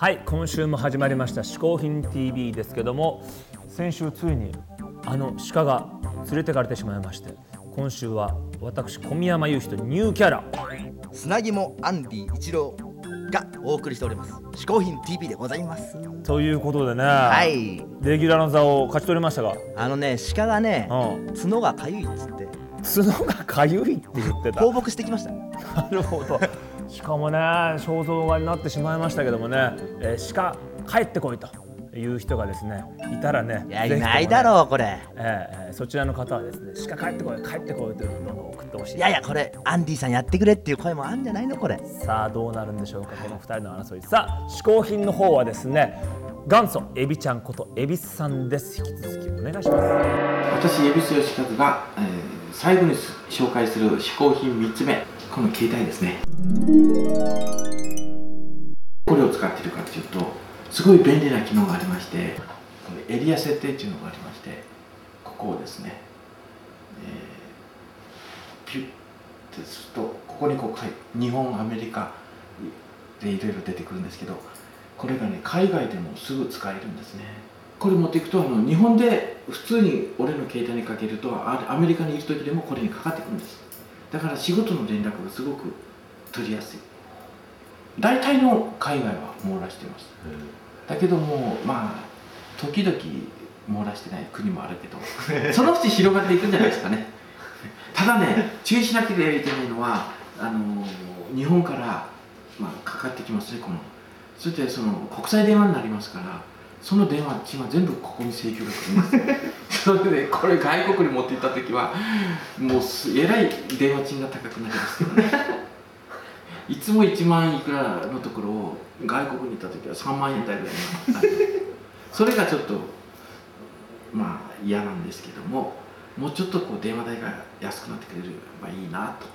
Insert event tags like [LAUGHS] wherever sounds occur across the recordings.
はい今週も始まりました「嗜好品 TV」ですけども先週ついにあの鹿が連れてかれてしまいまして今週は私小宮山雄飛とニューキャラ。砂肝アンディ一郎がお送りしております。嗜好品 TV でございます。ということでね、はい。レギュラーの座を勝ち取りましたが、あのね鹿がねうん、角がかゆいっつって。角がかゆいって言ってた。放牧してきました。[LAUGHS] なるほど。しかもね、肖像画になってしまいましたけどもね、えー、鹿帰ってこいという人がですね、いたらね、いやねいないだろうこれえーえーそちらの方はですね、鹿帰ってこい、帰ってこいというのを送ってほしい。いやいやこれアンディさんやってくれっていう声もあるんじゃないのこれさあどうなるんでしょうか、この二人の争い。さあ、嗜好品の方はですね、元祖エビちゃんことエビスさんです。引き続きお願いします。私恵比寿義和が、えー最後にす紹介する嗜好品3つ目この携帯ですね。これを使っているかというとすごい便利な機能がありましてエリア設定っていうのがありましてここをですね、えーピュッてするとここにこう日本アメリカでいろいろ出てくるんですけどこれがね海外でもすぐ使えるんですね。これ持っていくとあの日本で普通に俺の携帯にかけるとアメリカにいる時でもこれにかかってくるんです。だから仕事の連絡がすごく取りやすい。大体の海外は網羅しています。だけどもまあ時々網羅してない国もあるけどそのうち広がっていくんじゃないですかね。ただね注意しなければいけないのはあの日本から、まあ、かかってきますねこの。そしてその国際電話になりますからその電話賃は全部ここに請求が来るんですそれでこれ外国に持って行った時はもうすえらい電話賃が高くなりますけどね。[LAUGHS] いつも1万いくらのところを外国に行った時は3万円台ぐらいになるそれがちょっとまあ嫌なんですけどももうちょっとこう電話代が安くなってくれればいいなと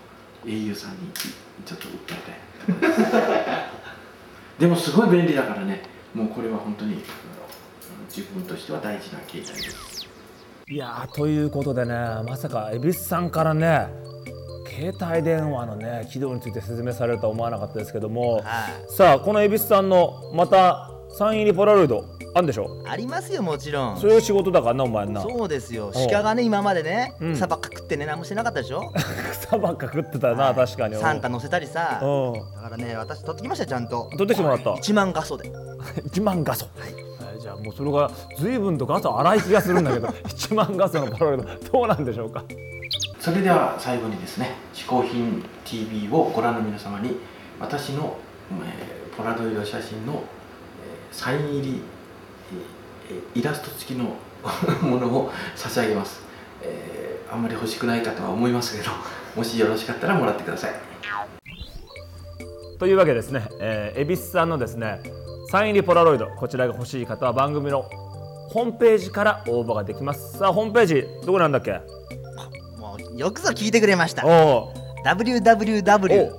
au さんにちょっと訴えたいです。でもすごい便利だからね。もうこれは本当に自分としては大事な携帯ですいやーということでねまさか蛭子さんからね携帯電話のね起動について説明されるとは思わなかったですけども、はい。さあこの蛭子さんのまたサイン入りポラロイドあんでしょ？ありますよもちろん。そういう仕事だからなお前な。そうですよ。鹿がね今までねうん。草ばっか食ってね何もしてなかったでしょ？[LAUGHS] 草ばっか食ってたな、確かに。サンタ乗せたりさ。うん。だからね私取ってきましたよちゃんと。取ってきてもらった。1万画素で。[LAUGHS] 1万画素、はいもうそれが随分と画素荒い気がするんだけど [LAUGHS] 1万画素のポラロイドどうなんでしょうか？それでは最後にですね「嗜好品 TV」をご覧の皆様に私の、えーポラロイド写真の、えーサイン入り、えーイラスト付きの [LAUGHS] ものを差し上げます、えーあんまり欲しくないかとは思いますけど [LAUGHS] もしよろしかったらもらってください。というわけでですね、えー、蛭子さんのですねサイン入りポラロイドこちらが欲しい方は番組のホームページから応募ができます。さあホームページどこなんだっけ？もうよくぞ聞いてくれました。www.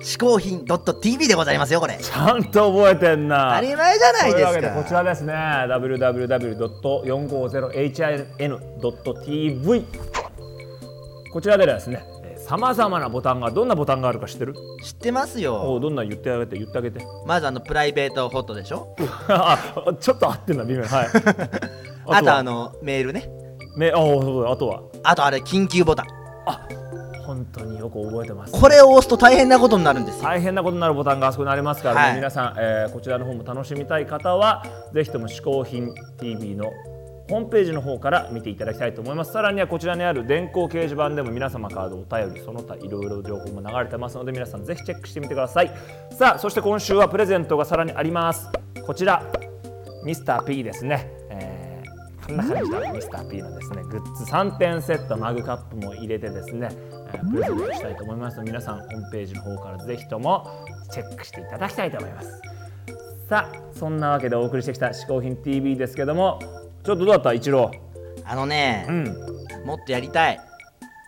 嗜好品 .tv でございますよこれ。ちゃんと覚えてんな。当たり前じゃないですか。でこちらですね。www.450hin.tv こちらでですねさまざまなボタンがどんなボタンがあるか知ってる？知ってますおようどんな言ってあげて言ってあげて。まずあのプライベートホットでしょ？あ [LAUGHS] ちょっと合ってんな微妙に。はい。[LAUGHS] あとは？あのメールね。めあおそうだあとは？あとあれ緊急ボタン。本当によく覚えてます。これを押すと大変なことになるんですよ。大変なことになるボタンがあそこにありますからね、はい。皆さん、えーこちらの方も楽しみたい方はぜひとも「嗜好品 TV」のホームページの方から見ていただきたいと思います。さらにはこちらにある電光掲示板でも皆様からのお便りその他いろいろ情報も流れてますので皆さんぜひチェックしてみてください。さあそして今週はプレゼントがさらにあります。こちらミスター P ですね、えーこんな感じでミスター P のですねグッズ3点セットマグカップも入れてですね、えプレゼントしたいと思いますので皆さんホームページの方からぜひともチェックしていただきたいと思います。さあそんなわけでお送りしてきた「嗜好品 TV」ですけどもちょっとどうだった？一郎。あのねうん。もっとやりたい。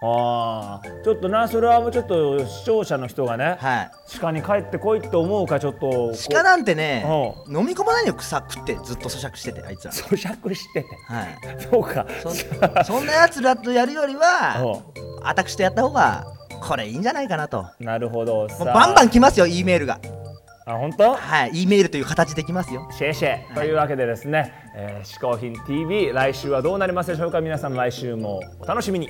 あー。ちょっとなそれはもうちょっと視聴者の人がねはい。鹿に帰ってこいって思うかちょっと鹿なんてねう飲み込まないのよ草食ってずっと咀嚼しててあいつは咀嚼してて。はい。そうか。そそんなやつらとやるよりはう私とやった方がこれいいんじゃないかなと。なるほど。バンバン来ますよ E メールがあ本当？はい E メールという形できますよ。シェイシェイ。というわけでですね、えー、嗜好品 TV 来週はどうなりますでしょうか？皆さん来週もお楽しみに